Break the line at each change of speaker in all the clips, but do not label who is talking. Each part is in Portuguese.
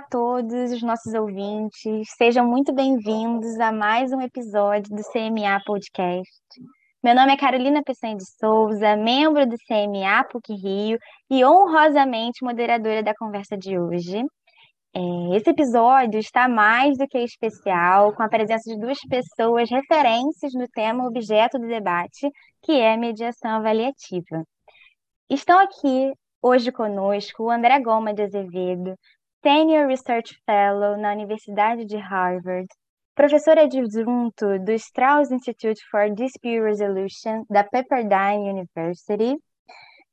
a todos os nossos ouvintes, sejam muito bem-vindos a mais um episódio do CMA Podcast. Meu nome é Carolina Pessanha de Souza, membro do CMA PUC Rio e honrosamente moderadora da conversa de hoje. É, esse episódio está mais do que especial, com a presença de duas pessoas referências no tema objeto do debate, que é a mediação avaliativa. Estão aqui hoje conosco o André Goma de Azevedo, Senior Research Fellow na Universidade de Harvard, professor adjunto do Strauss Institute for Dispute Resolution da Pepperdine University,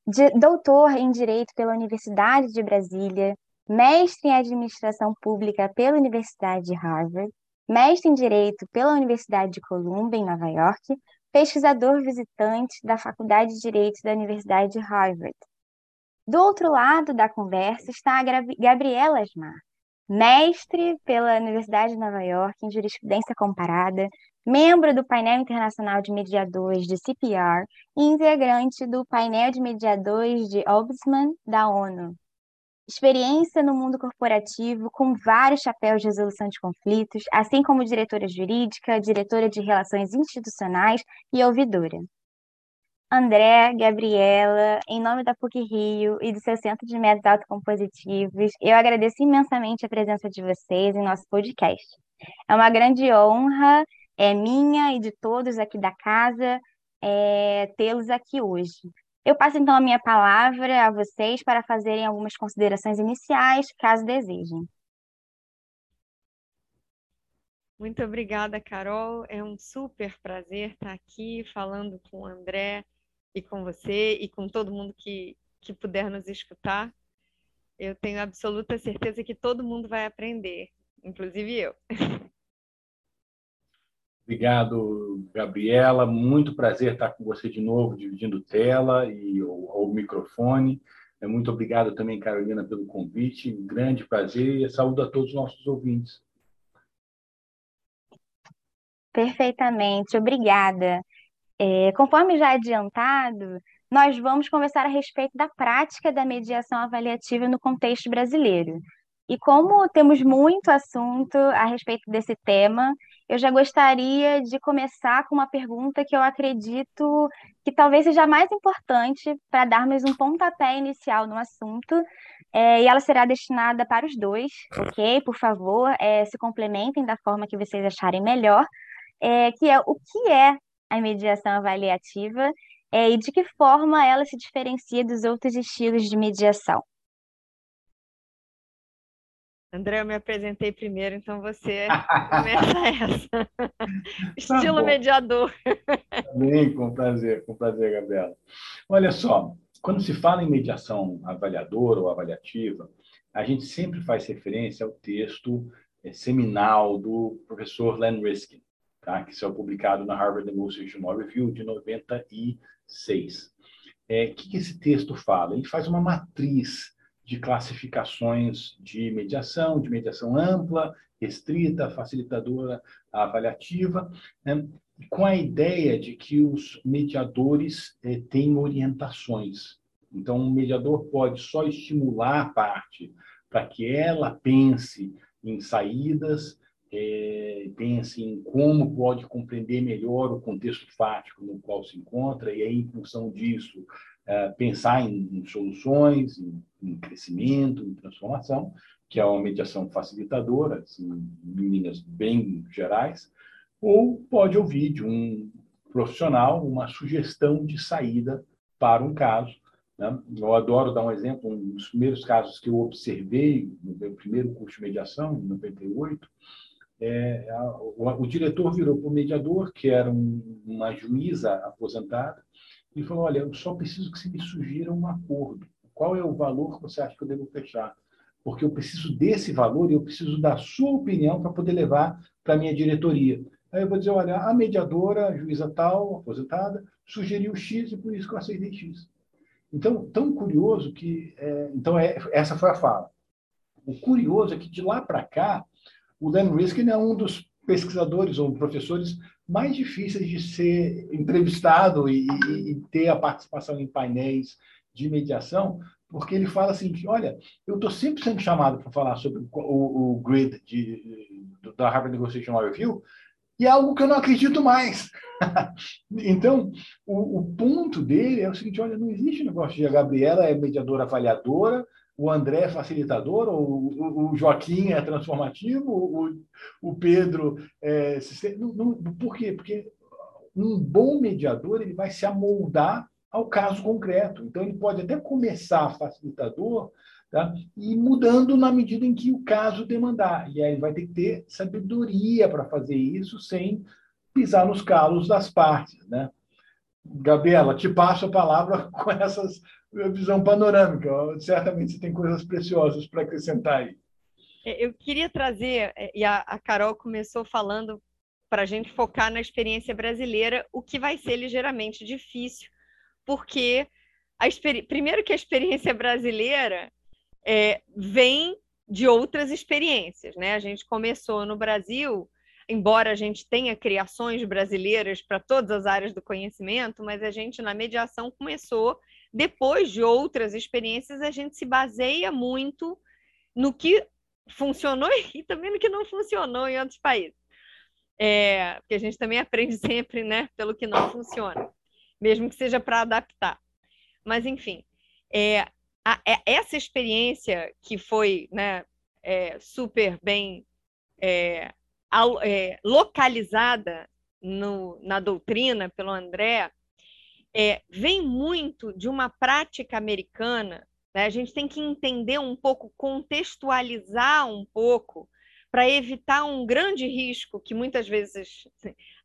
de, doutor em Direito pela Universidade de Brasília, mestre em Administração Pública pela Universidade de Harvard, mestre em Direito pela Universidade de Columbia, em Nova York, pesquisador visitante da Faculdade de Direito da Universidade de Harvard, do outro lado da conversa está a Gabriela Asmar, mestre pela Universidade de Nova York em jurisprudência comparada, membro do painel internacional de mediadores de CPR e integrante do painel de mediadores de Ombudsman da ONU. Experiência no mundo corporativo com vários chapéus de resolução de conflitos, assim como diretora jurídica, diretora de relações institucionais e ouvidora. André, Gabriela, em nome da PUC Rio e do seu Centro de Métodos Autocompositivos, eu agradeço imensamente a presença de vocês em nosso podcast. É uma grande honra, é minha e de todos aqui da casa, é, tê-los aqui hoje. Eu passo então a minha palavra a vocês para fazerem algumas considerações iniciais, caso desejem.
Muito obrigada, Carol. É um super prazer estar aqui falando com o André e com você e com todo mundo que, que puder nos escutar. Eu tenho absoluta certeza que todo mundo vai aprender, inclusive eu.
Obrigado, Gabriela. Muito prazer estar com você de novo, dividindo tela e o, o microfone. É, muito obrigado também, Carolina, pelo convite. Um grande prazer e saúdo a todos os nossos ouvintes.
Perfeitamente, obrigada. É, conforme já adiantado, nós vamos conversar a respeito da prática da mediação avaliativa no contexto brasileiro. E como temos muito assunto a respeito desse tema, eu já gostaria de começar com uma pergunta que eu acredito que talvez seja a mais importante para darmos um pontapé inicial no assunto, é, e ela será destinada para os dois, ok? Por favor, é, se complementem da forma que vocês acharem melhor, é, que é o que é a mediação avaliativa é, e de que forma ela se diferencia dos outros estilos de mediação.
André, eu me apresentei primeiro, então você começa essa. Estilo tá mediador.
Bem, com prazer, com prazer, Gabriela. Olha só, quando se fala em mediação avaliadora ou avaliativa, a gente sempre faz referência ao texto é, seminal do professor Len Riskin, tá? que saiu publicado na Harvard Negotiation Review de 96. O é, que, que esse texto fala? Ele faz uma matriz de classificações de mediação, de mediação ampla, restrita, facilitadora, avaliativa, né? com a ideia de que os mediadores eh, têm orientações. Então, um mediador pode só estimular a parte para que ela pense em saídas, é, pense em como pode compreender melhor o contexto fático no qual se encontra, e aí, em função disso, é, pensar em, em soluções, em, em, crescimento, em transformação, que é uma mediação facilitadora, assim, em linhas bem gerais, ou pode ouvir de um profissional uma sugestão de saída para um caso. Né? Eu adoro dar um exemplo, um dos primeiros casos que eu observei no meu primeiro curso de mediação, em 98, é, a, o, o, diretor virou para o mediador, que era um, uma juíza aposentada, e falou: Olha, eu só preciso que você me sugira um acordo. Qual é o valor que você acha que eu devo fechar? Porque eu preciso desse valor e eu preciso da sua opinião para poder levar para a minha diretoria. Aí eu vou dizer: Olha, a mediadora, a juíza tal, aposentada, sugeriu X e por isso que eu aceitei X. Então, tão curioso que. É, então, é, essa foi a fala. O curioso é que de lá para cá, o Dan Riskin é um dos pesquisadores ou professores mais difíceis de ser entrevistado e, e, ter a participação em painéis de mediação, porque ele fala assim, olha, eu estou sempre sendo chamado para falar sobre o, o grid de, da Harvard Negotiation Review, e é algo que eu não acredito mais. então, o, o, ponto dele é o seguinte: olha, não existe negócio de a Gabriela é mediadora avaliadora, o André é facilitador, o, o, Joaquim é transformativo, o, o Pedro é. Não, não, por quê? Porque um bom mediador ele vai se amoldar ao caso concreto. Então, ele pode até começar facilitador tá? e mudando na medida em que o caso demandar. E aí ele vai ter que ter sabedoria para fazer isso sem pisar nos calos das partes. Né? Gabriela, te passo a palavra com essa visão panorâmica. Certamente você tem coisas preciosas para acrescentar aí.
É, eu queria trazer, é, e a Carol começou falando para a gente focar na experiência brasileira, o que vai ser ligeiramente difícil, porque a primeiro que a experiência brasileira é, vem de outras experiências, né? A gente começou no Brasil, embora a gente tenha criações brasileiras para todas as áreas do conhecimento, mas a gente na mediação começou depois de outras experiências, a gente se baseia muito no que funcionou e também no que não funcionou em outros países. É, porque a gente também aprende sempre, né, pelo que não funciona mesmo que seja para adaptar. Mas, enfim, é, a, é, essa experiência que foi né, é, super bem é, localizada no, na doutrina pelo André, é, vem muito de uma prática americana. Né? A gente tem que entender um pouco, contextualizar um pouco, para evitar um grande risco que muitas vezes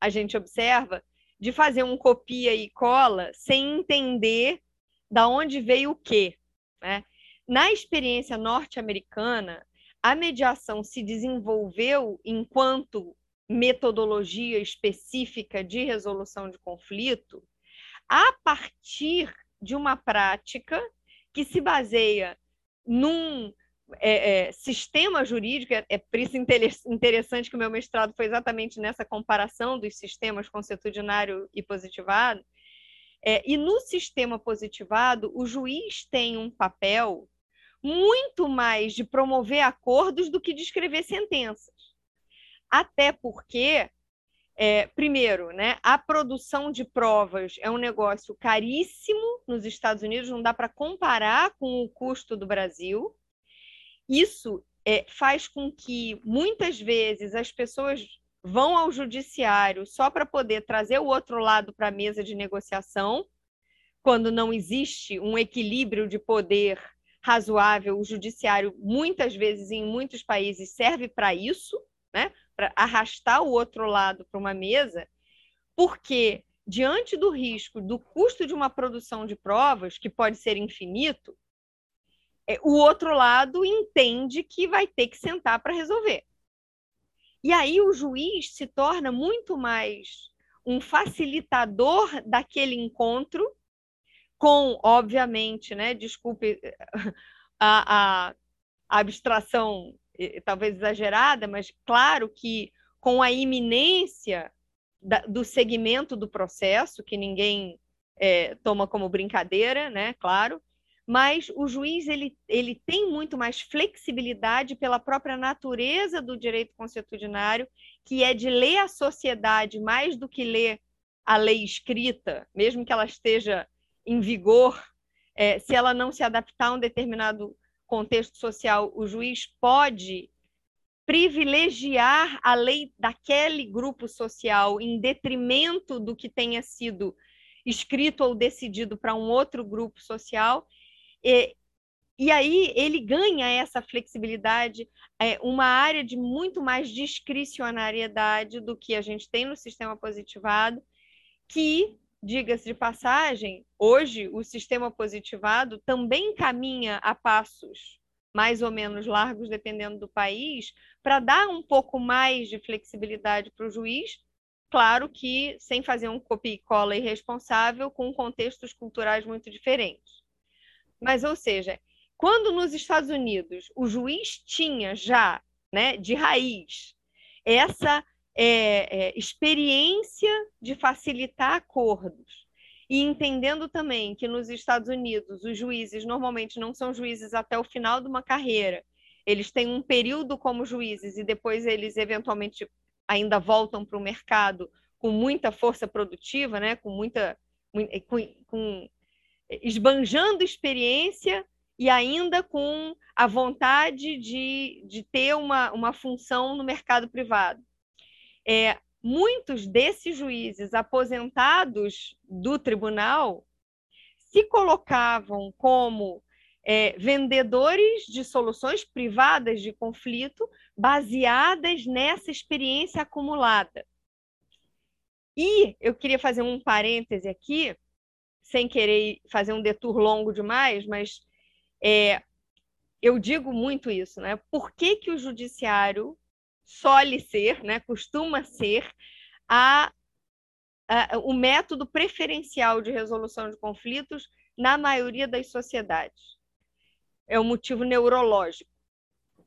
a gente observa, de fazer um copia e cola sem entender da onde veio o quê. Né? Na experiência norte-americana, a mediação se desenvolveu enquanto metodologia específica de resolução de conflito a partir de uma prática que se baseia num é, é, sistema jurídico, é, é por isso interessante que o meu mestrado foi exatamente nessa comparação dos sistemas consuetudinário e positivado. É, e no sistema positivado, o juiz tem um papel muito mais de promover acordos do que de escrever sentenças. Até porque, é, primeiro, né, a produção de provas é um negócio caríssimo nos Estados Unidos, não dá para comparar com o custo do Brasil. Isso é, faz com que muitas vezes as pessoas vão ao judiciário só para poder trazer o outro lado para a mesa de negociação, quando não existe um equilíbrio de poder razoável, o judiciário muitas vezes em muitos países serve para isso, né? Para arrastar o outro lado para uma mesa, porque diante do risco do custo de uma produção de provas, que pode ser infinito, é, o outro lado entende que vai ter que sentar para resolver. E aí o juiz se torna muito mais um facilitador daquele encontro, com, obviamente, né, desculpe a, a, abstração talvez exagerada, mas claro que com a iminência da, do segmento do processo, que ninguém é, toma como brincadeira, né, claro, mas o juiz ele, ele tem muito mais flexibilidade pela própria natureza do direito consuetudinário, que é de ler a sociedade mais do que ler a lei escrita, mesmo que ela esteja em vigor, é, se ela não se adaptar a um determinado contexto social, o juiz pode privilegiar a lei daquele grupo social em detrimento do que tenha sido escrito ou decidido para um outro grupo social. E, e aí ele ganha essa flexibilidade, é, uma área de muito mais discricionariedade do que a gente tem no sistema positivado, que, diga-se de passagem, hoje o sistema positivado também caminha a passos mais ou menos largos, dependendo do país, para dar um pouco mais de flexibilidade para o juiz, claro que sem fazer um copia e cola irresponsável, com contextos culturais muito diferentes. Mas, ou seja, quando nos Estados Unidos o juiz tinha já, né, de raiz, essa é, é, experiência de facilitar acordos e entendendo também que nos Estados Unidos os juízes normalmente não são juízes até o final de uma carreira, eles têm um período como juízes e depois eles eventualmente ainda voltam para o mercado com muita força produtiva, né? com muita. Com, com, esbanjando experiência e ainda com a vontade de, de ter uma, uma função no mercado privado. É, muitos desses juízes aposentados do tribunal se colocavam como é, vendedores de soluções privadas de conflito baseadas nessa experiência acumulada. E eu queria fazer um parêntese aqui, sem querer fazer um detour longo demais, mas é, eu digo muito isso, né? Por que, que o judiciário sole ser, né, costuma ser a, a, o método preferencial de resolução de conflitos na maioria das sociedades? É um motivo neurológico.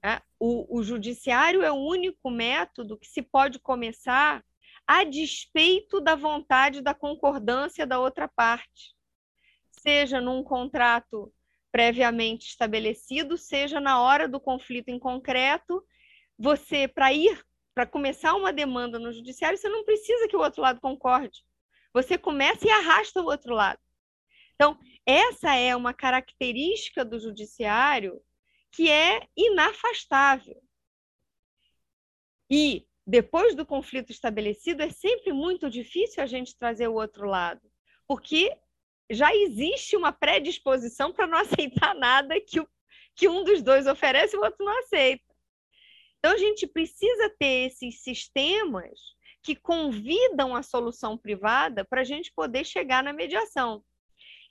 Né? O, o judiciário é o único método que se pode começar a despeito da vontade da concordância da outra parte, seja num contrato previamente estabelecido, seja na hora do conflito em concreto, você para ir para começar uma demanda no judiciário, você não precisa que o outro lado concorde. Você começa e arrasta o outro lado. Então, essa é uma característica do judiciário que é inafastável. E depois do conflito estabelecido, é sempre muito difícil a gente trazer o outro lado, porque já existe uma predisposição para não aceitar nada que, o, que um dos dois oferece e o outro não aceita. Então, a gente precisa ter esses sistemas que convidam a solução privada para a gente poder chegar na mediação.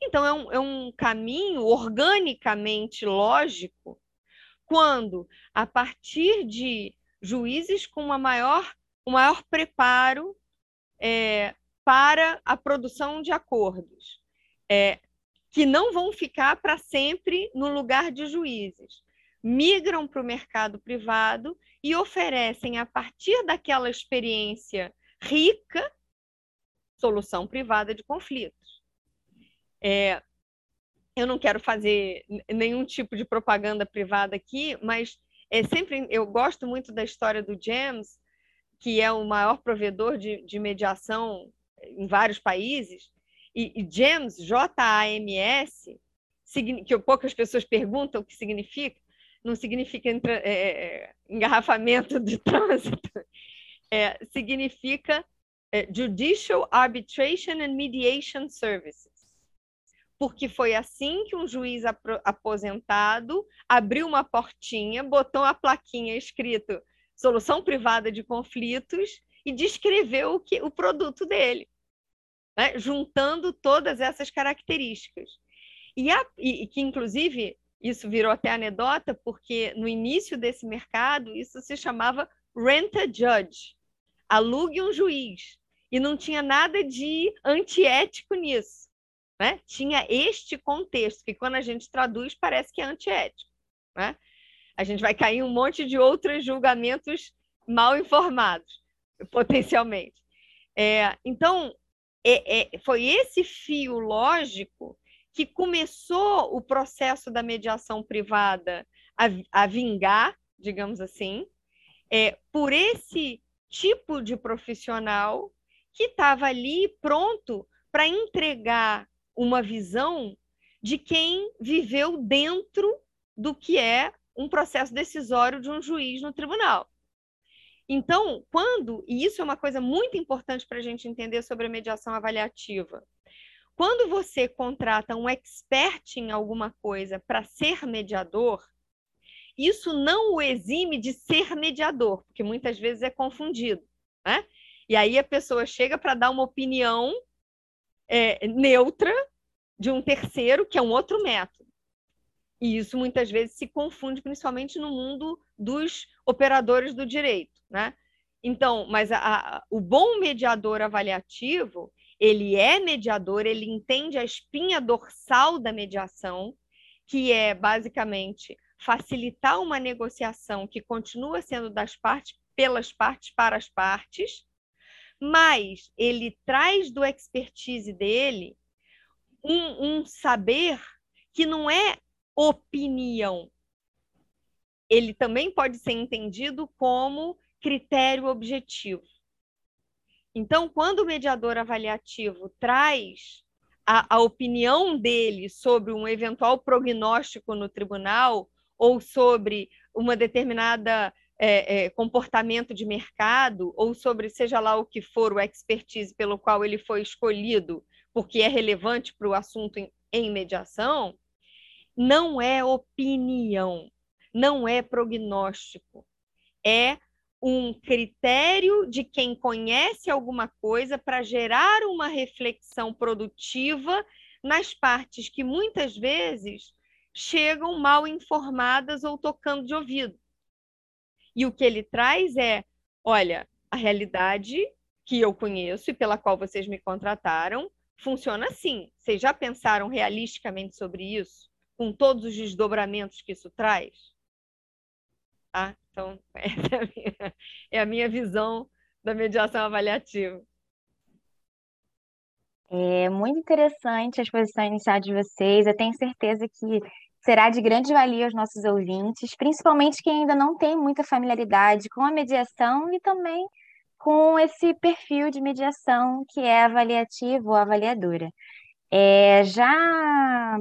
Então, é um, é um caminho organicamente lógico quando, a partir de juízes com uma maior, um maior preparo é, para a produção de acordos, é, que não vão ficar para sempre no lugar de juízes. Migram para o mercado privado e oferecem, a partir daquela experiência rica, solução privada de conflitos. É, eu não quero fazer nenhum tipo de propaganda privada aqui, mas é sempre eu gosto muito da história do James, que é o maior provedor de, de mediação em vários países, e, e James, J-A-M-S, que poucas pessoas perguntam o que significa, não significa entra, é, é engarrafamento de trânsito, é, significa é, Judicial Arbitration and Mediation Services porque foi assim que um juiz aposentado abriu uma portinha, botou uma plaquinha escrito solução privada de conflitos e descreveu o, que, o produto dele, né? juntando todas essas características. E, a, e, que, inclusive, isso virou até anedota, porque no início desse mercado, isso se chamava rent a judge, alugue um juiz. E não tinha nada de antiético nisso né? tinha este contexto, que quando a gente traduz parece que é antiético. Né? A gente vai cair em um monte de outros julgamentos mal informados, potencialmente. É, então, é, é, foi esse fio lógico que começou o processo da mediação privada a, a vingar, digamos assim, é, por esse tipo de profissional que estava ali pronto para entregar uma visão de quem viveu dentro do que é um processo decisório de um juiz no tribunal. Então, quando, e isso é uma coisa muito importante para a gente entender sobre a mediação avaliativa, quando você contrata um expert em alguma coisa para ser mediador, isso não o exime de ser mediador, porque muitas vezes é confundido. Né? E aí a pessoa chega para dar uma opinião é, neutra de um terceiro, que é um outro método. E isso muitas vezes se confunde, principalmente no mundo dos operadores do direito. Né? Então, mas a, a, o bom mediador avaliativo, ele é mediador, ele entende a espinha dorsal da mediação, que é basicamente facilitar uma negociação que continua sendo das partes, pelas partes, para as partes, mas ele traz do expertise dele um, um saber que não é opinião. Ele também pode ser entendido como critério objetivo. Então, quando o mediador avaliativo traz a, a, opinião dele sobre um eventual prognóstico no tribunal ou sobre uma determinada é, é, comportamento de mercado ou sobre seja lá o que for o expertise pelo qual ele foi escolhido, porque é relevante para o assunto em, em mediação, não é opinião, não é prognóstico, é um critério de quem conhece alguma coisa para gerar uma reflexão produtiva nas partes que muitas vezes chegam mal informadas ou tocando de ouvido. E o que ele traz é: olha, a realidade que eu conheço e pela qual vocês me contrataram funciona assim. Vocês já pensaram realisticamente sobre isso? Com todos os desdobramentos que isso traz? Tá? Então, essa é a minha, é a minha visão da mediação avaliativa.
É muito interessante a exposição inicial de vocês. Eu tenho certeza que será de grande valia aos nossos ouvintes, principalmente quem ainda não tem muita familiaridade com a mediação e também com esse perfil de mediação que é avaliativo ou avaliadora. É, já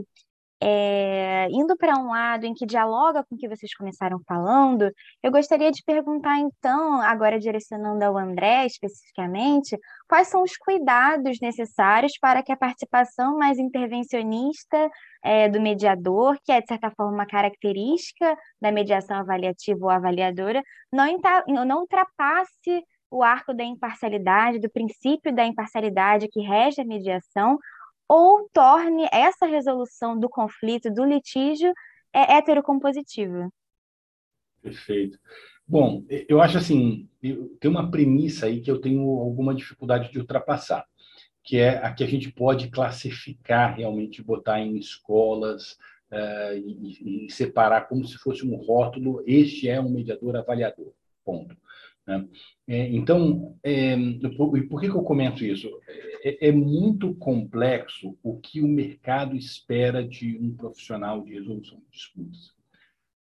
é, indo para um lado em que dialoga com o que vocês começaram falando, eu gostaria de perguntar, então, agora direcionando ao André especificamente, quais são os cuidados necessários para que a participação mais intervencionista é, do mediador, que é, de certa forma, uma característica da mediação avaliativa ou avaliadora, não, não ultrapasse o arco da imparcialidade, do princípio da imparcialidade que rege a mediação, ou torne essa resolução do conflito, do litígio, é heterocompositiva.
Perfeito. Bom, eu acho assim, tem uma premissa aí que eu tenho alguma dificuldade de ultrapassar, que é a que a gente pode classificar realmente, botar em escolas uh, e, e, separar como se fosse um rótulo, este é um mediador avaliador, ponto. Né? É, então, é, por, por que, que eu comento isso? É, é, muito complexo o que o mercado espera de um profissional de resolução de disputas.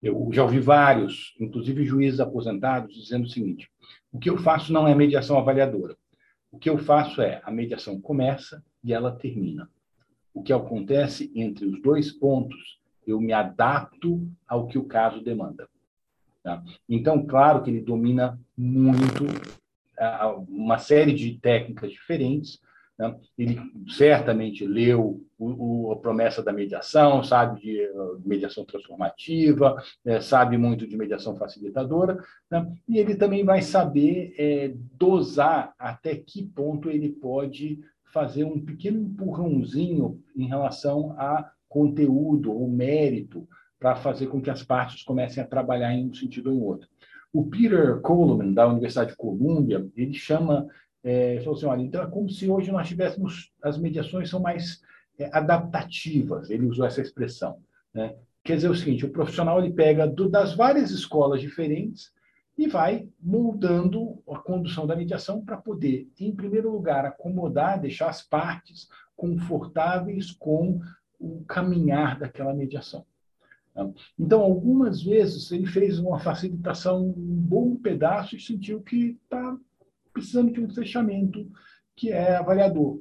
Eu já ouvi vários, inclusive juízes aposentados, dizendo o seguinte: o que eu faço não é mediação avaliadora. O que eu faço é a mediação começa e ela termina. O que acontece entre os dois pontos, eu me adapto ao que o caso demanda. Tá? Então, claro que ele domina muito uma série de técnicas diferentes. Né? Ele certamente leu o, o, a promessa da mediação, sabe de uh, mediação transformativa, é, sabe muito de mediação facilitadora, né? e ele também vai saber é, dosar até que ponto ele pode fazer um pequeno empurrãozinho em relação a conteúdo ou mérito para fazer com que as partes comecem a trabalhar em um sentido ou em outro. O Peter Coleman, da Universidade de Colômbia, ele chama, é, falou assim, olha, então é como se hoje nós tivéssemos, as mediações são mais é, adaptativas, ele usou essa expressão. Né? Quer dizer o seguinte, o profissional ele pega do, das várias escolas diferentes e vai moldando a condução da mediação para poder, em primeiro lugar, acomodar, deixar as partes confortáveis com o caminhar daquela mediação. Tá? Então, algumas vezes, ele fez uma facilitação um bom pedaço e sentiu que está precisando de um fechamento, que é avaliador.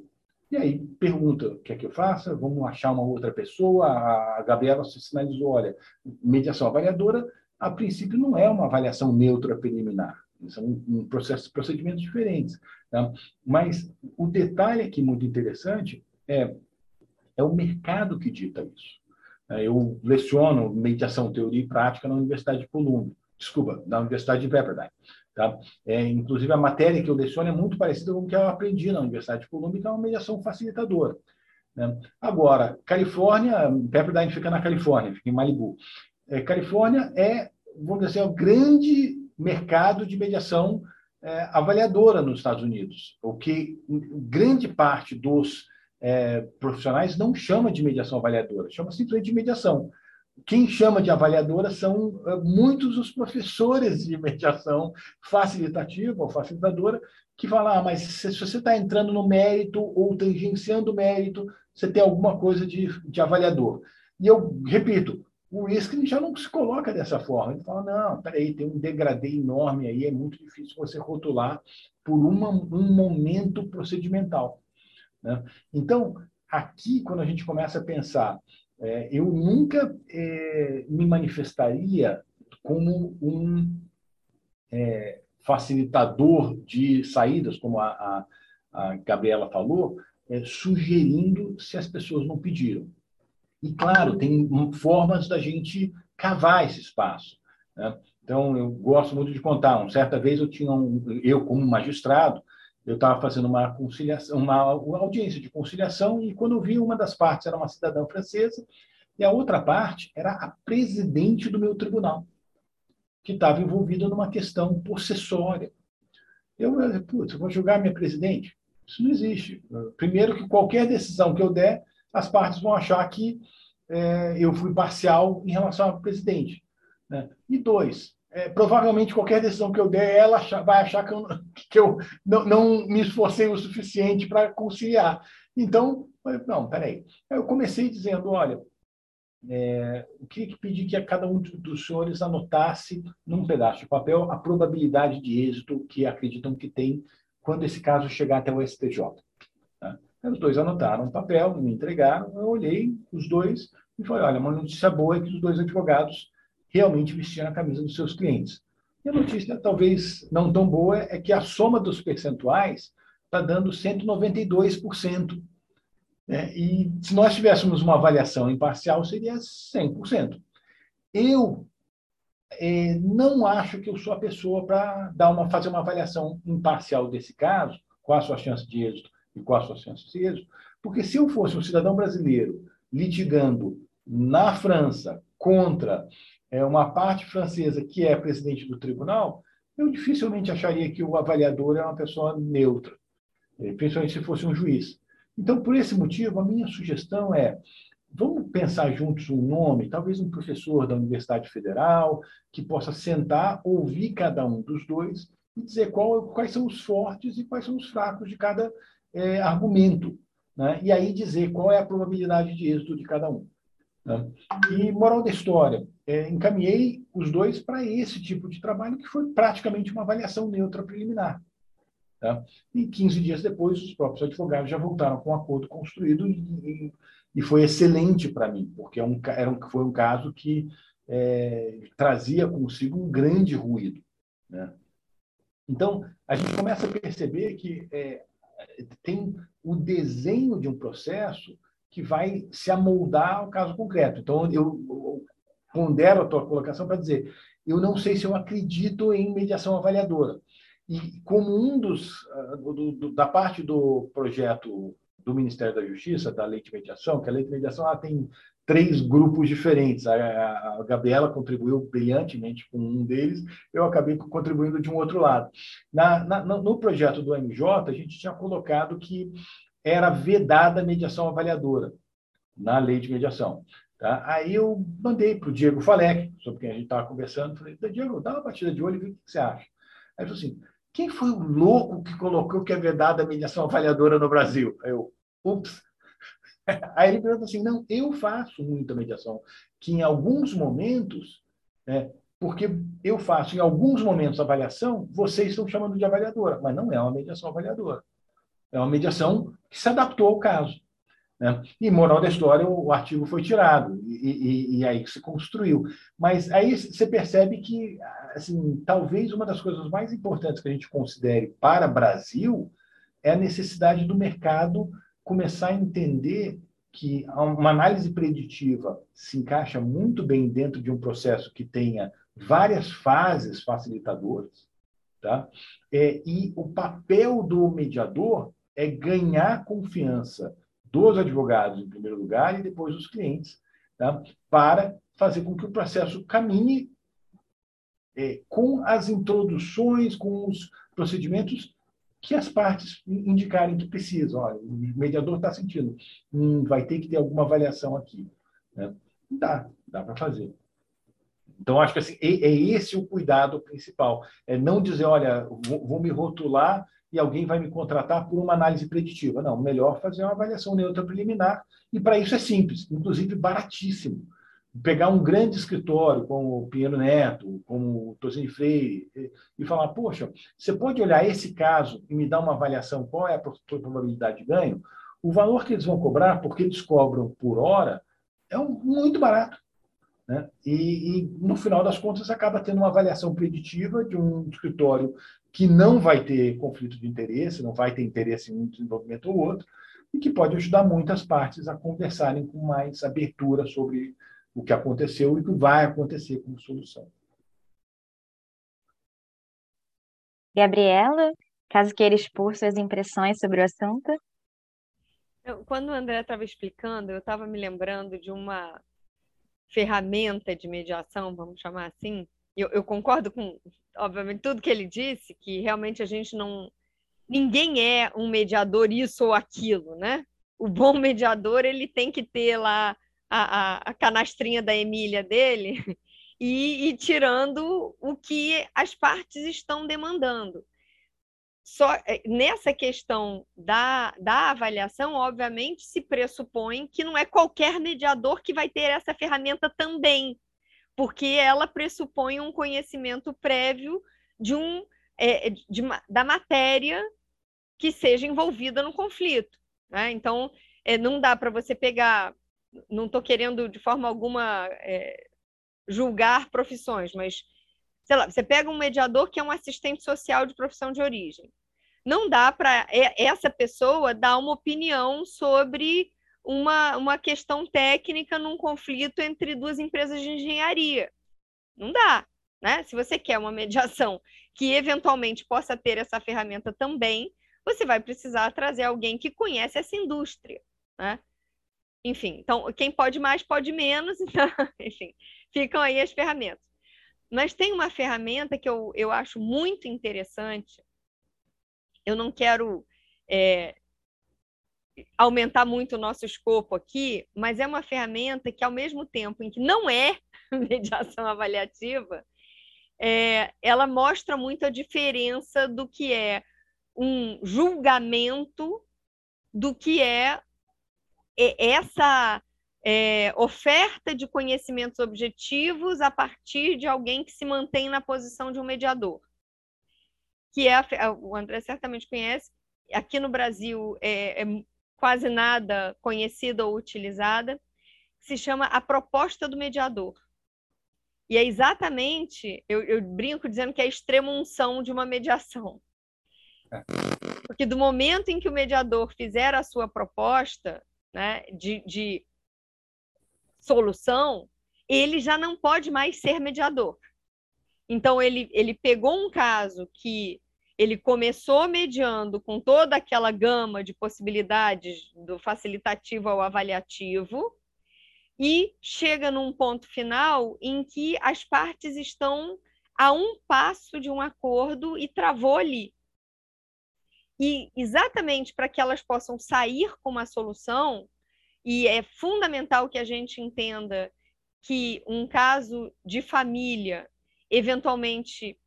E aí pergunta, o que é que eu faça? Vamos achar uma outra pessoa? A Gabriela se sinalizou, olha, mediação avaliadora, a princípio, não é uma avaliação neutra preliminar. São um processo, procedimentos diferentes. Tá? Mas o detalhe aqui muito interessante é, é o mercado que dita isso. É, eu leciono mediação, teoria e prática na Universidade de Columbia, desculpa, na Universidade de Pepperdine. Tá? É, inclusive, a matéria que eu leciono é muito parecida com o que eu aprendi na Universidade de Columbia, que é uma mediação facilitadora. Né? Agora, Califórnia, Pepperdine fica na Califórnia, fica em Malibu. É, Califórnia é, vamos dizer assim, o grande mercado de mediação é, avaliadora nos Estados Unidos, o que grande parte dos é, profissionais não chama de mediação avaliadora, chama simplesmente de mediação. Quem chama de avaliadora são é, muitos os professores de mediação facilitativa ou facilitadora que falam, ah, mas se você está entrando no mérito ou tangenciando o mérito, você tem alguma coisa de, de avaliador. E eu repito, o Riskin já não se coloca dessa forma. Ele fala, não, peraí, tem um degradê enorme aí, é muito difícil você rotular por uma, um momento procedimental. Né? Então, aqui, quando a gente começa a pensar, é, eu nunca é, me manifestaria como um é, facilitador de saídas, como a, a, a Gabriela falou, é, sugerindo se as pessoas não pediram. E, claro, tem formas da gente cavar esse espaço. Né? Então, eu gosto muito de contar. Uma certa vez eu tinha um, eu como magistrado, eu estava fazendo uma conciliação, uma, audiência de conciliação e quando eu vi uma das partes era uma cidadã francesa e a outra parte era a presidente do meu tribunal, que estava envolvida numa questão possessória. Eu, putz, eu vou julgar minha presidente? Isso não existe. Primeiro que qualquer decisão que eu der, as partes vão achar que é, eu fui parcial em relação ao presidente. Né? E dois, é, provavelmente qualquer decisão que eu der, ela achar, vai achar que eu, que eu não, não, me esforcei o suficiente para conciliar. Então, não, peraí. Eu comecei dizendo, olha, é, eu queria pedir que a cada um dos senhores anotasse num pedaço de papel a probabilidade de êxito que acreditam que tem quando esse caso chegar até o STJ. Os dois anotaram um papel, me entregaram, eu olhei os dois e falei, olha, uma notícia boa é que os dois advogados realmente vestiram a camisa dos seus clientes. E a notícia, talvez não tão boa, é que a soma dos percentuais está dando 192%. Né? E se nós tivéssemos uma avaliação imparcial, seria 100%. Eu é, não acho que eu sou a pessoa para dar uma, fazer uma avaliação imparcial desse caso, qual a sua chance de êxito e qual a sua chance de êxito, porque se eu fosse um cidadão brasileiro litigando na França contra é, uma parte francesa que é presidente do tribunal, eu dificilmente acharia que o avaliador é uma pessoa neutra, é, principalmente se fosse um juiz. Então, por esse motivo, a minha sugestão é vamos pensar juntos um nome, talvez um professor da Universidade Federal, que possa sentar, ouvir cada um dos dois e dizer qual, quais são os fortes e quais são os fracos de cada é, argumento. Né? E aí dizer qual é a probabilidade de êxito de cada um. Né? E, moral da história, é, encaminhei os dois para esse tipo de trabalho, que foi praticamente uma avaliação neutra preliminar. Tá? E 15 dias depois, os próprios advogados já voltaram com um acordo construído e, e foi excelente para mim, porque é um, era um, foi um caso que é, trazia consigo um grande ruído. Né? Então, a gente começa a perceber que é, tem o desenho de um processo que vai se amoldar ao caso concreto. Então, eu pondero a tua colocação para dizer, eu não sei se eu acredito em mediação avaliadora. E como um dos ah, do, do, da parte do projeto do Ministério da Justiça, da lei de mediação, que a lei de mediação ela tem três grupos diferentes. A, a, Gabriela contribuiu brilhantemente com um deles, eu acabei contribuindo de um outro lado. Na, na, no projeto do MJ, a gente tinha colocado que era vedada a mediação avaliadora na lei de mediação. Tá? Aí eu mandei para o Diego Falec, sobre quem a gente estava conversando, falei, Diego, dá uma batida de olho e vê o que você acha. Aí ele falou assim, quem foi o louco que colocou que é vedada a mediação avaliadora no Brasil? Aí eu, ups. Aí ele pergunta assim, não, eu faço muita mediação, que em alguns momentos, né, porque eu faço em alguns momentos avaliação, vocês estão chamando de avaliadora, mas não é uma mediação avaliadora. É uma mediação que se adaptou ao caso. Né? E, moral da história, o, artigo foi tirado, e, e, e, aí se construiu. Mas aí você percebe que, assim, talvez uma das coisas mais importantes que a gente considere para o Brasil é a necessidade do mercado começar a entender que uma análise preditiva se encaixa muito bem dentro de um processo que tenha várias fases facilitadoras, tá? É, e o papel do mediador é ganhar confiança dos advogados, em primeiro lugar, e depois dos clientes, tá? para fazer com que o processo caminhe é, com as introduções, com os procedimentos que as partes indicarem que precisam. Olha, o mediador está sentindo, hum, vai ter que ter alguma avaliação aqui. Né? Dá, dá para fazer. Então, acho que assim, é, é, esse o cuidado principal. É não dizer, olha, vou, vou me rotular e alguém vai me contratar por uma análise preditiva. Não, melhor fazer uma avaliação neutra preliminar, e para isso é simples, inclusive baratíssimo. Pegar um grande escritório como o Pinheiro Neto, como o Tosini Freire, e falar: poxa, você pode olhar esse caso e me dar uma avaliação, qual é a probabilidade de ganho? O valor que eles vão cobrar, porque eles cobram por hora, é muito barato. Né? E, e, no final das contas, acaba tendo uma avaliação preditiva de um escritório que não vai ter conflito de interesse, não vai ter interesse em um desenvolvimento ou outro, e que pode ajudar muitas partes a conversarem com mais abertura sobre o que aconteceu e o que vai acontecer como solução.
Gabriela, caso queira expor suas impressões sobre o assunto.
Quando o André estava explicando, eu estava me lembrando de uma ferramenta de mediação, vamos chamar assim. Eu, eu concordo com, obviamente, tudo que ele disse, que realmente a gente não. Ninguém é um mediador isso ou aquilo, né? O bom mediador ele tem que ter lá a, a, a canastrinha da Emília dele e, e tirando o que as partes estão demandando só é, nessa questão da, da avaliação, obviamente, se pressupõe que não é qualquer mediador que vai ter essa ferramenta também, porque ela pressupõe um conhecimento prévio de um é, de, da matéria que seja envolvida no conflito. Né? Então, é, não dá para você pegar, não estou querendo de forma alguma é, julgar profissões, mas sei lá, você pega um mediador que é um assistente social de profissão de origem não dá para essa pessoa dar uma opinião sobre uma, uma questão técnica num conflito entre duas empresas de engenharia. Não dá. Né? Se você quer uma mediação que eventualmente possa ter essa ferramenta também, você vai precisar trazer alguém que conhece essa indústria. Né? Enfim, então, quem pode mais, pode menos. Então, enfim, ficam aí as ferramentas. Mas tem uma ferramenta que eu, eu acho muito interessante, eu não quero é, aumentar muito o nosso escopo aqui, mas é uma ferramenta que, ao mesmo tempo em que não é mediação avaliativa, é, ela mostra muito a diferença do que é um julgamento do que é, é essa é, oferta de conhecimentos objetivos a partir de alguém que se mantém na posição de um mediador que é a, o André certamente conhece, aqui no Brasil é, é quase nada conhecida ou utilizada, se chama a proposta do mediador. E é exatamente, eu, eu brinco dizendo que é a extrema unção de uma mediação. Porque do momento em que o mediador fizer a sua proposta né, de, de solução, ele já não pode mais ser mediador. Então, ele, ele pegou um caso que ele começou mediando com toda aquela gama de possibilidades do facilitativo ao avaliativo e chega num ponto final em que as partes estão a um passo de um acordo e travou ali. E exatamente para que elas possam sair com uma solução, e é fundamental que a gente entenda que um caso de família eventualmente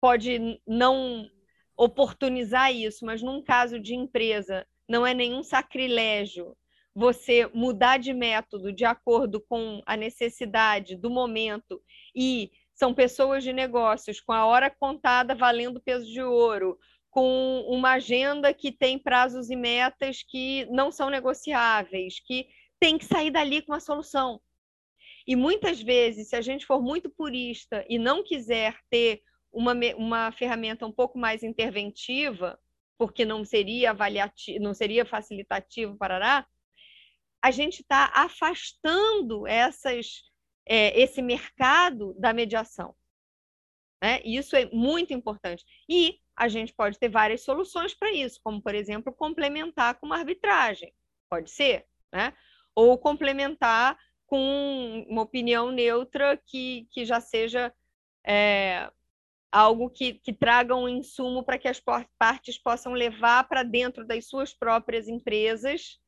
pode não oportunizar isso, mas num caso de empresa, não é nenhum sacrilégio você mudar de método de acordo com a necessidade do momento e são pessoas de negócios com a hora contada valendo peso de ouro, com uma agenda que tem prazos e metas que não são negociáveis, que tem que sair dali com uma solução. E muitas vezes, se a gente for muito purista e não quiser ter uma, uma ferramenta um pouco mais interventiva, porque não seria avaliativo, não seria facilitativo, parará, a gente está afastando essas, é, esse mercado da mediação. Né? Isso é muito importante. E a gente pode ter várias soluções para isso, como, por exemplo, complementar com uma arbitragem. Pode ser, né? Ou complementar com uma opinião neutra que, que já seja é, algo que, que traga um insumo para que as partes possam levar para dentro das suas próprias empresas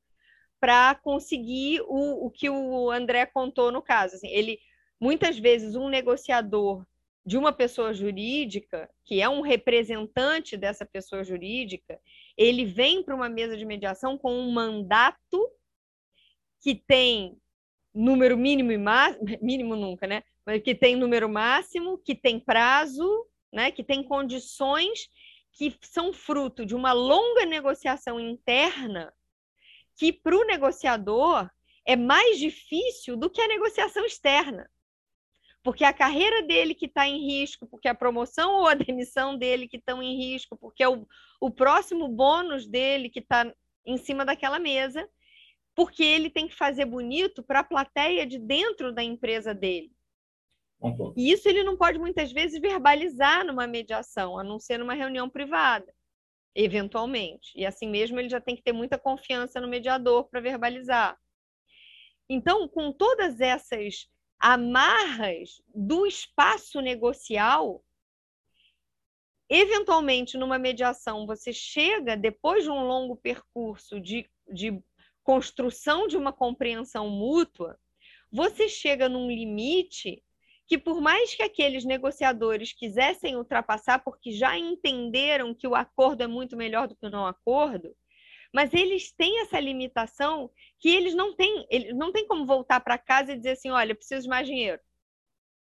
para conseguir o, o que o André contou no caso. Assim, ele muitas vezes um negociador de uma pessoa jurídica, que é um representante dessa pessoa jurídica, ele vem para uma mesa de mediação com um mandato que tem número mínimo e máximo, mínimo nunca, né? Mas que tem número máximo, que tem prazo, né? Que tem condições que são fruto de uma longa negociação interna que para o negociador é mais difícil do que a negociação externa. Porque a carreira dele que está em risco, porque a promoção ou a demissão dele que estão em risco, porque é o, o próximo bônus dele que está em cima daquela mesa, porque ele tem que fazer bonito para a plateia de dentro da empresa dele. E isso ele não pode muitas vezes verbalizar numa mediação, a não ser numa reunião privada, eventualmente. E assim mesmo ele já tem que ter muita confiança no mediador para verbalizar. Então, com todas essas amarras do espaço negocial, eventualmente numa mediação você chega, depois de um longo percurso de, de construção de uma compreensão mútua, você chega num limite que, por mais que aqueles negociadores quisessem ultrapassar, porque já entenderam que o acordo é muito melhor do que o não acordo, mas eles têm essa limitação que eles não têm, eles não têm como voltar para casa e dizer assim, olha, preciso de mais dinheiro.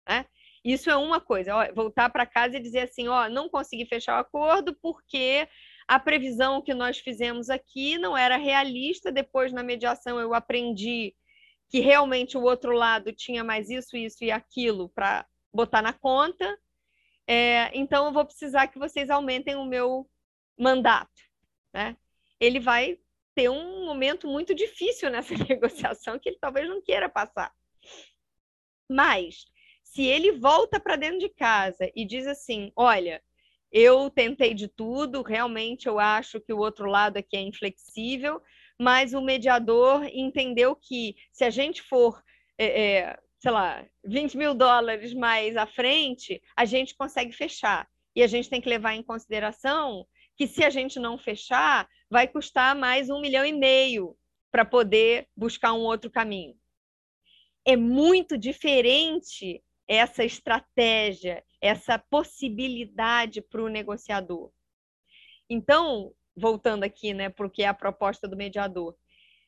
Né? Isso é uma coisa, ó, voltar para casa e dizer assim, ó, não consegui fechar o acordo porque a previsão que nós fizemos aqui não era realista. Depois, na mediação, eu aprendi que realmente o outro lado tinha mais isso, isso e aquilo para botar na conta. É, então, eu vou precisar que vocês aumentem o meu mandato. Né? Ele vai ter um momento muito difícil nessa negociação que ele talvez não queira passar. Mas, se ele volta para dentro de casa e diz assim: olha, eu tentei de tudo, realmente eu acho que o outro lado aqui é inflexível, mas o mediador entendeu que se a gente for, é, é, sei lá, 20 mil dólares mais à frente, a gente consegue fechar. E a gente tem que levar em consideração que se a gente não fechar, vai custar mais um milhão e meio para poder buscar um outro caminho. É muito diferente essa estratégia, essa possibilidade para o negociador. Então, voltando aqui, né, porque é a proposta do mediador.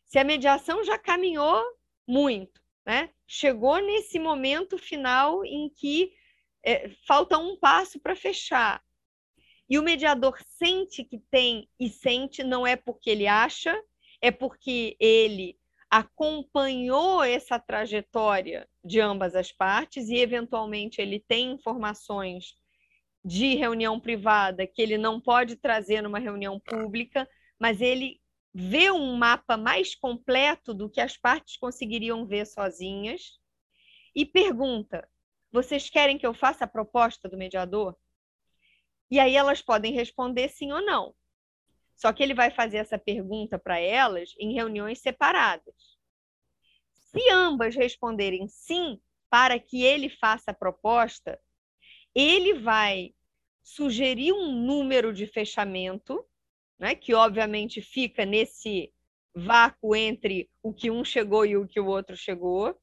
Se a mediação já caminhou muito, né, chegou nesse momento final em que é, falta um passo para fechar, e o mediador sente que tem e sente, não é porque ele acha, é porque ele acompanhou essa trajetória de ambas as partes e, eventualmente, ele tem informações de reunião privada que ele não pode trazer numa reunião pública, mas ele vê um mapa mais completo do que as partes conseguiriam ver sozinhas e pergunta: vocês querem que eu faça a proposta do mediador? E aí elas podem responder sim ou não. Só que ele vai fazer essa pergunta para elas em reuniões separadas. Se ambas responderem sim para que ele faça a proposta, ele vai sugerir um número de fechamento, né, que obviamente fica nesse vácuo entre o que um chegou e o que o outro chegou,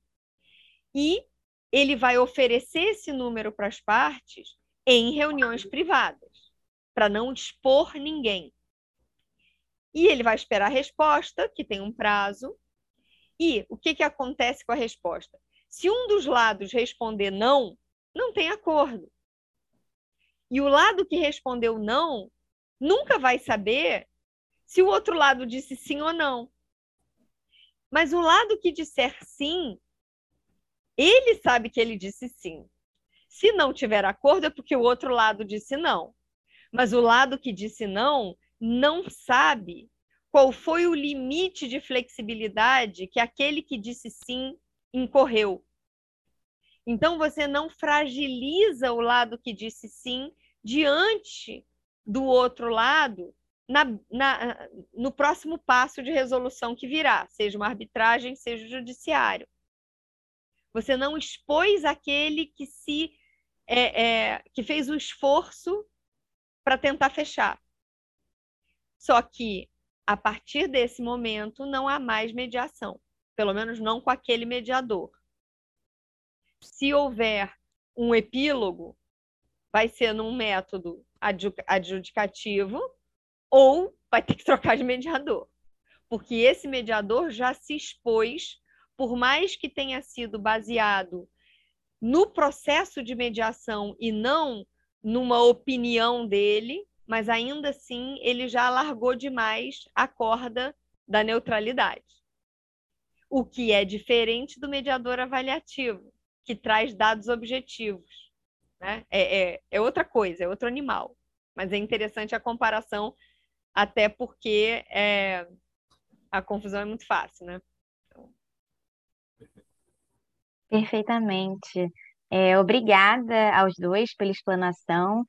e ele vai oferecer esse número para as partes em reuniões privadas, para não expor ninguém. E ele vai esperar a resposta, que tem um prazo. E o que, que acontece com a resposta? Se um dos lados responder não, não tem acordo. E o lado que respondeu não nunca vai saber se o outro lado disse sim ou não. Mas o lado que disser sim, ele sabe que ele disse sim. Se não tiver acordo, é porque o outro lado disse não. Mas o lado que disse não não sabe qual foi o limite de flexibilidade que aquele que disse sim incorreu. Então, você não fragiliza o lado que disse sim diante do outro lado na, na, no próximo passo de resolução que virá, seja uma arbitragem, seja o judiciário. Você não expôs aquele que se é, é, que fez o esforço para tentar fechar. Só que a partir desse momento não há mais mediação, pelo menos não com aquele mediador se houver um epílogo, vai ser num método adjudicativo ou vai ter que trocar de mediador. Porque esse mediador já se expôs, por mais que tenha sido baseado no processo de mediação e não numa opinião dele, mas ainda assim ele já largou demais a corda da neutralidade. O que é diferente do mediador avaliativo, que traz dados objetivos. Né? É, é, é outra coisa, é outro animal. Mas é interessante a comparação, até porque é, a confusão é muito fácil, né?
Perfeitamente. É, obrigada aos dois pela explanação.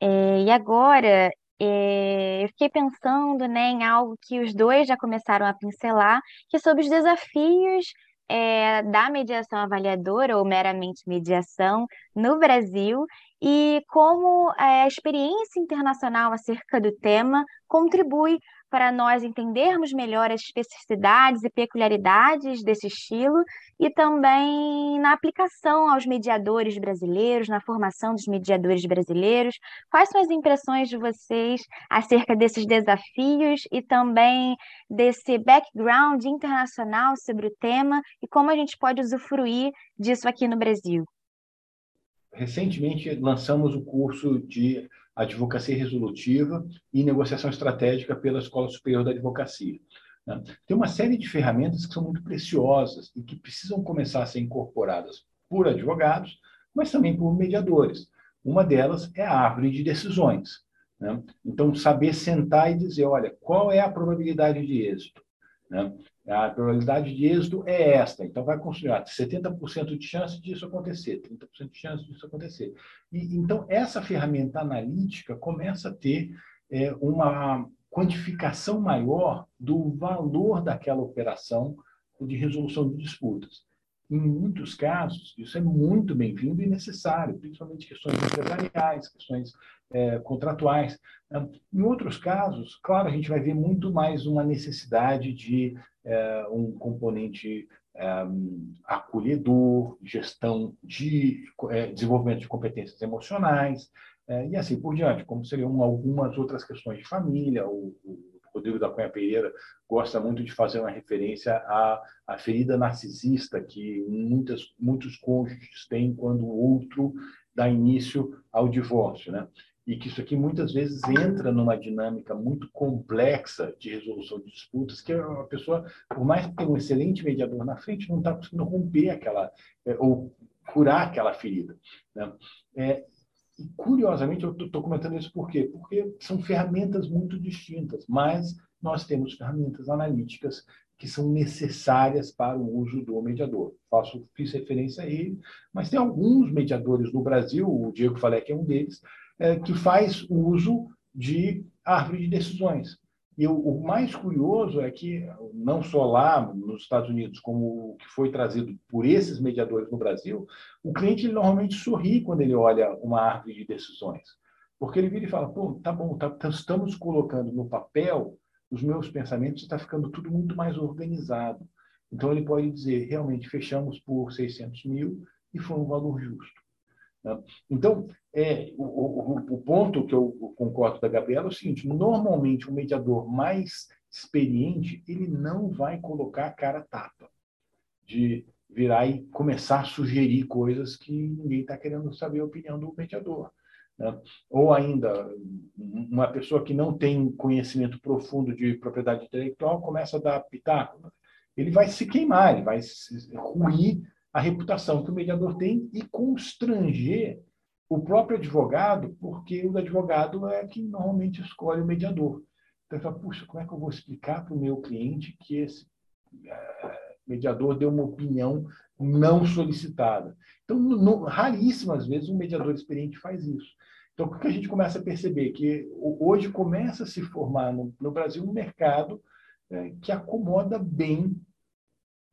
É, e agora, é, eu fiquei pensando, né, em algo que os dois já começaram a pincelar, que é sobre os desafios é, da mediação avaliadora ou meramente mediação no Brasil e como é, a experiência internacional acerca do tema contribui para nós entendermos melhor as especificidades e peculiaridades desse estilo e também na aplicação aos mediadores brasileiros, na formação dos mediadores brasileiros. Quais são as impressões de vocês acerca desses desafios e também desse background internacional sobre o tema e como a gente pode usufruir disso aqui no Brasil?
Recentemente lançamos o curso de advocacia resolutiva e negociação estratégica pela Escola Superior da Advocacia. Né? Tem uma série de ferramentas que são muito preciosas e que precisam começar a ser incorporadas por advogados, mas também por mediadores. Uma delas é a árvore de decisões. Né? Então, saber sentar e dizer, olha, qual é a probabilidade de êxito? Né? A probabilidade de êxito é esta. Então, vai construir 70% de chance disso acontecer, 30% de chance disso acontecer. E, então, essa ferramenta analítica começa a ter é, uma quantificação maior do valor daquela operação de resolução de disputas. Em muitos casos, isso é muito bem-vindo e necessário, principalmente questões empresariais, questões é, contratuais. Em outros casos, claro, a gente vai ver muito mais uma necessidade de é, um componente é, acolhedor, gestão de é, desenvolvimento de competências emocionais, é, e assim por diante, como seriam algumas outras questões de família. O, o Rodrigo da Cunha Pereira gosta muito de fazer uma referência à, à ferida narcisista que muitas, muitos cônjuges têm quando o outro dá início ao divórcio, né? e que isso aqui muitas vezes entra numa dinâmica muito complexa de resolução de disputas, que a pessoa, por mais que tenha um excelente mediador na frente, não está conseguindo romper aquela, é, ou curar aquela ferida. Né? É, e, curiosamente, eu estou comentando isso por quê? Porque são ferramentas muito distintas, mas nós temos ferramentas analíticas que são necessárias para o uso do mediador. Faço, fiz referência a ele, mas tem alguns mediadores no Brasil, o Diego que é um deles, é, que faz uso de árvore de decisões. E o, o, mais curioso é que, não só lá nos Estados Unidos, como o que foi trazido por esses mediadores no Brasil, o cliente normalmente sorri quando ele olha uma árvore de decisões. Porque ele vira e fala: pô, tá bom, tá, tá estamos colocando no papel os meus pensamentos, está ficando tudo muito mais organizado. Então, ele pode dizer: realmente, fechamos por 600 mil e foi um valor justo. Né? Então, é, o, o, o, ponto que eu concordo da Gabriela é o seguinte: normalmente o mediador mais experiente ele não vai colocar a cara tapa de virar e começar a sugerir coisas que ninguém está querendo saber a opinião do mediador. Né? Ou ainda, uma pessoa que não tem conhecimento profundo de propriedade intelectual começa a dar pitaco. Ele vai se queimar, ele vai ruir a reputação que o mediador tem e constranger o próprio advogado, porque o advogado é quem normalmente escolhe o mediador. Então, ele fala, puxa, como é que eu vou explicar para o meu cliente que esse eh, mediador deu uma opinião não solicitada? Então, raríssimas vezes, um mediador experiente faz isso. Então, o que a gente começa a perceber? Que hoje começa a se formar no, no Brasil um mercado é, que acomoda bem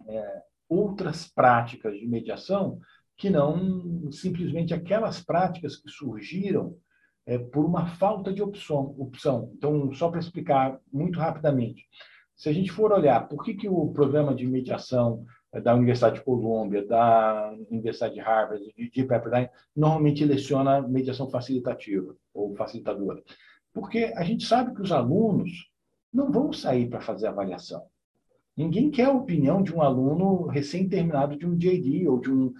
é, outras práticas de mediação que não simplesmente aquelas práticas que surgiram é, por uma falta de opção, opção. Então, só para explicar muito rapidamente, se a gente for olhar por que, que o programa de mediação da Universidade de Colômbia, da Universidade de Harvard, de, de Pepperdine, normalmente leciona mediação facilitativa ou facilitadora. Porque a gente sabe que os alunos não vão sair para fazer avaliação. Ninguém quer a opinião de um aluno recém-terminado de um JD ou de um.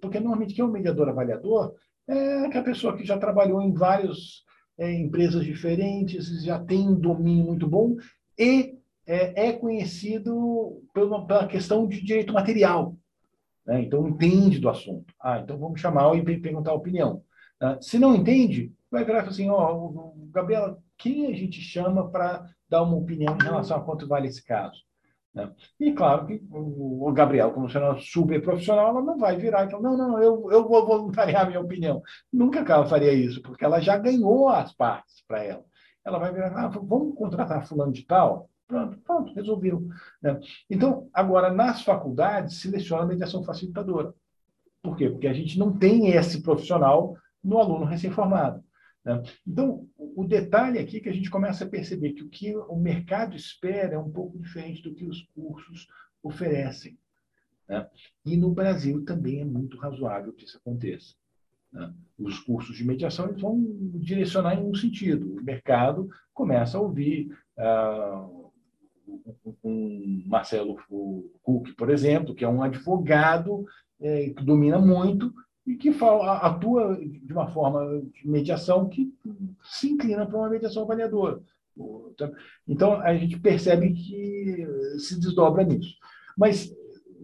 Porque normalmente quem é um mediador avaliador é aquela pessoa que já trabalhou em várias é, empresas diferentes, já tem um domínio muito bom e é, é conhecido pela, pela, questão de direito material. Né? Então, entende do assunto. Ah, então vamos chamar e perguntar a opinião. Ah, se não entende, vai virar assim: ó, oh, Gabriela, quem a gente chama para dar uma opinião em relação a quanto vale esse caso? Né? E claro que o Gabriel, como sendo uma super profissional, ela não vai virar e falar, não, não, eu, eu vou voluntariar a minha opinião. Nunca ela faria isso, porque ela já ganhou as partes para ela. Ela vai virar, ah, vamos contratar fulano de tal? Pronto, pronto, resolveu. Né? Então, agora, nas faculdades, seleciona a mediação facilitadora. Por quê? Porque a gente não tem esse profissional no aluno recém-formado. Né? Então, o detalhe aqui é que a gente começa a perceber que o que o mercado espera é um pouco diferente do que os cursos oferecem. Né? E no Brasil também é muito razoável que isso aconteça. Né? Os cursos de mediação eles vão direcionar em um sentido. O mercado começa a ouvir uh, um Marcelo Huck, por exemplo, que é um advogado é, que domina muito e que fala, atua de uma forma de mediação que se inclina para uma mediação avaliadora. Então, a gente percebe que se desdobra nisso. Mas,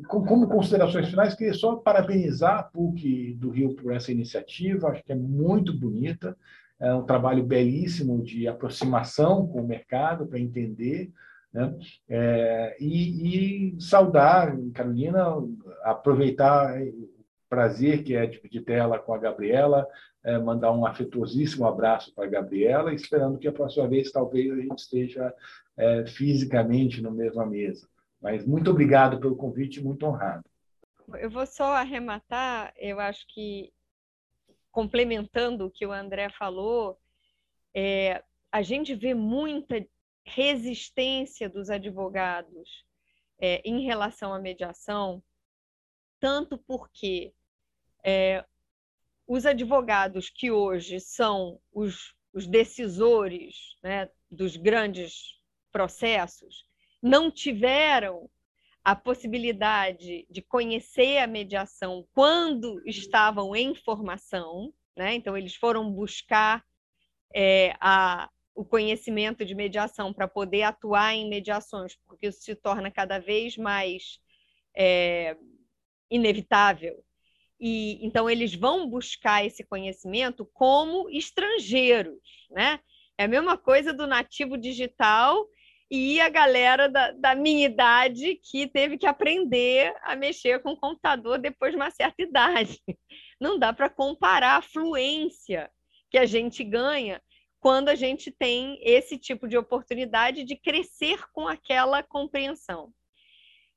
como considerações finais, queria só parabenizar a PUC do Rio por essa iniciativa, acho que é muito bonita, é um trabalho belíssimo de aproximação com o mercado para entender. Né? É, e, e, saudar, Carolina, aproveitar prazer que é dividir tela com a Gabriela, é, mandar um afetuosíssimo abraço para a Gabriela, esperando que a próxima vez talvez a gente esteja é, fisicamente no mesma mesa. Mas muito obrigado pelo convite, muito honrado.
Eu vou só arrematar, eu acho que complementando o que o André falou, é, a gente vê muita resistência dos advogados é, em relação à mediação, tanto porque é, os advogados que hoje são os, os decisores né, dos grandes processos não tiveram a possibilidade de conhecer a mediação quando estavam em formação, né? então eles foram buscar é, a, o conhecimento de mediação para poder atuar em mediações, porque isso se torna cada vez mais é, inevitável e então eles vão buscar esse conhecimento como estrangeiros, né? É a mesma coisa do nativo digital e a galera da, da minha idade que teve que aprender a mexer com o computador depois de uma certa idade. Não dá para comparar a fluência que a gente ganha quando a gente tem esse tipo de oportunidade de crescer com aquela compreensão.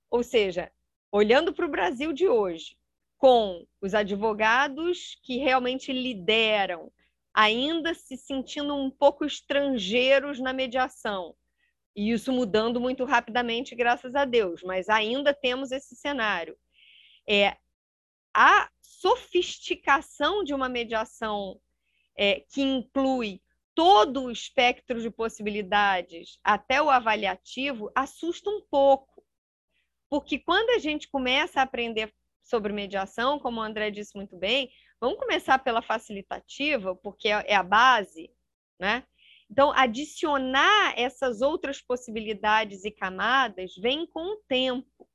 Ou seja, olhando para o Brasil de hoje, com os advogados que realmente lideram, ainda se sentindo um pouco estrangeiros na mediação. E isso mudando muito rapidamente, graças a Deus, mas ainda temos esse cenário. É, a sofisticação de uma mediação é, que inclui todo o espectro de possibilidades, até o avaliativo, assusta um pouco. Porque quando a gente começa a aprender sobre mediação, como o André disse muito bem, vamos começar pela facilitativa, porque é, é a base, né? Então, adicionar essas outras possibilidades e camadas vem com o tempo.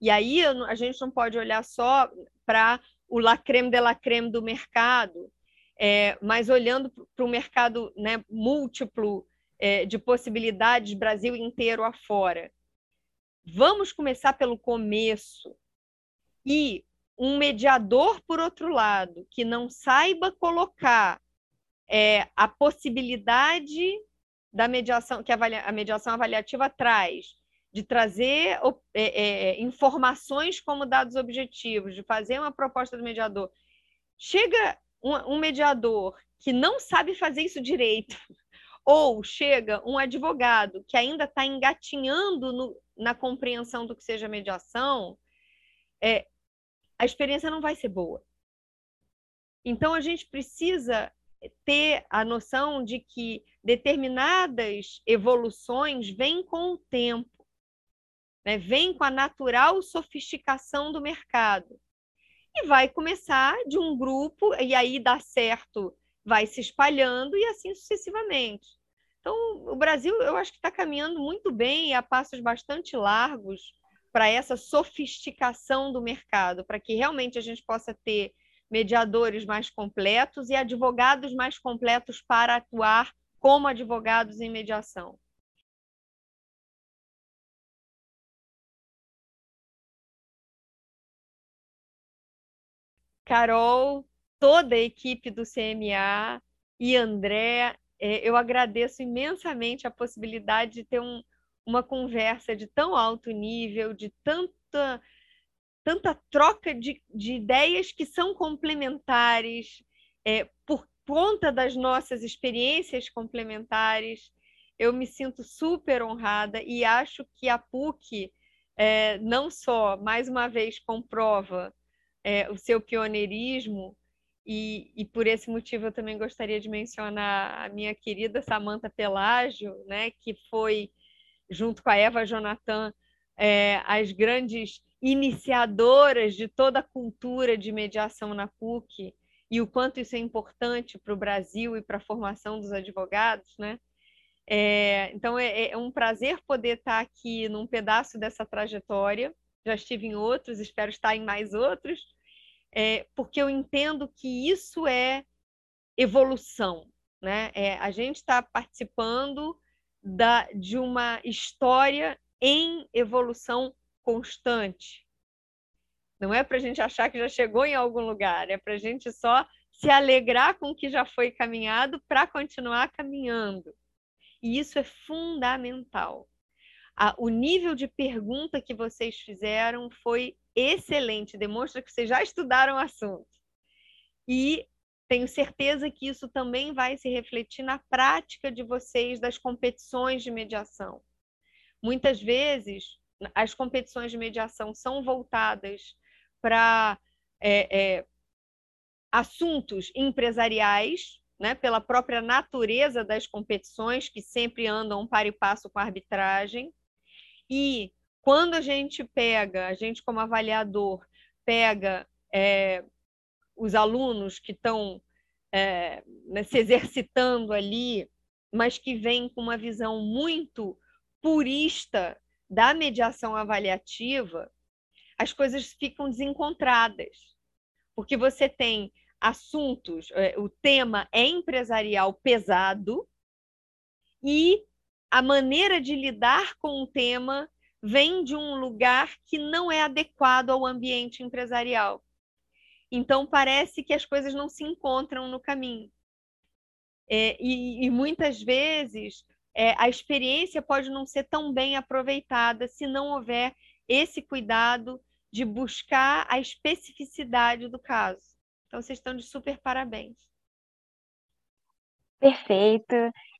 E aí a gente não pode olhar só para o la creme de la creme do mercado, é, mas olhando para o mercado né, múltiplo é, de possibilidades Brasil inteiro afora. Vamos começar pelo começo, e um mediador, por outro lado, que não saiba colocar é, a possibilidade da mediação, que a mediação avaliativa traz, de trazer é, é, informações como dados objetivos, de fazer uma proposta do mediador. Chega um, um mediador que não sabe fazer isso direito, ou chega um advogado que ainda está engatinhando no, na compreensão do que seja mediação, é, a experiência não vai ser boa. Então, a gente precisa ter a noção de que determinadas evoluções vêm com o tempo, né? vêm com a natural sofisticação do mercado. E vai começar de um grupo, e aí dá certo, vai se espalhando e assim sucessivamente. Então, o Brasil, eu acho que está caminhando muito bem a passos bastante largos para essa sofisticação do mercado, para que realmente a gente possa ter mediadores mais completos e advogados mais completos para atuar como advogados em mediação. Carol, toda a equipe do CMA e André, é, eu agradeço imensamente a possibilidade de ter um, uma conversa de tão alto nível, de tanta tanta troca de, de ideias que são complementares, é, por conta das nossas experiências complementares. Eu me sinto super honrada e acho que a PUC é, não só, mais uma vez, comprova é, o seu pioneirismo, e, e, por esse motivo eu também gostaria de mencionar a minha querida Samantha Pelágio, né, que foi, junto com a Eva Jonathan, é, as grandes iniciadoras de toda a cultura de mediação na PUC e o quanto isso é importante para o Brasil e para a formação dos advogados, né? É, então é, é, um prazer poder estar aqui num pedaço dessa trajetória. Já estive em outros, espero estar em mais outros, é, porque eu entendo que isso é evolução, né? É, a gente está participando da, de uma história em evolução constante. Não é para a gente achar que já chegou em algum lugar, é para a gente só se alegrar com o que já foi caminhado para continuar caminhando. E isso é fundamental. o nível de pergunta que vocês fizeram foi excelente, demonstra que vocês já estudaram o assunto. E tenho certeza que isso também vai se refletir na prática de vocês das competições de mediação. Muitas vezes, as competições de mediação são voltadas para é, é, assuntos empresariais, né, pela própria natureza das competições, que sempre andam para e passo com a arbitragem. E quando a gente pega, a gente como avaliador, pega é, os alunos que estão é, né, se exercitando ali, mas que vêm com uma visão muito purista da mediação avaliativa, as coisas ficam desencontradas, porque você tem assuntos, é, o tema é empresarial pesado e a maneira de lidar com o tema vem de um lugar que não é adequado ao ambiente empresarial. Então, parece que as coisas não se encontram no caminho. É, e, e, muitas vezes é, a experiência pode não ser tão bem aproveitada se não houver esse cuidado de buscar a especificidade do caso. Então, vocês estão de super parabéns.
Perfeito.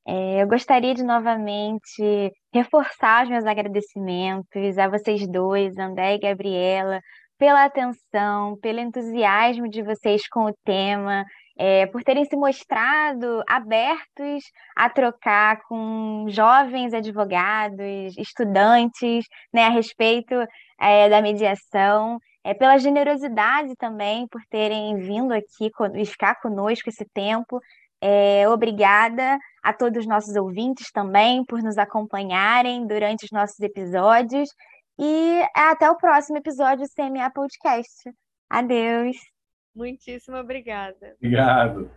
É, eu gostaria de novamente reforçar os meus agradecimentos a vocês dois, André e Gabriela, pela atenção, pelo entusiasmo de vocês com o tema, é, por terem se mostrado abertos a trocar com jovens advogados, estudantes, né, a respeito é, da mediação, é, pela generosidade também, por terem vindo aqui e ficar conosco esse tempo. É, obrigada a todos os nossos ouvintes também por nos acompanharem durante os nossos episódios. E até o próximo episódio do CMA Podcast. Adeus!
Muitíssimo obrigada.
Obrigado.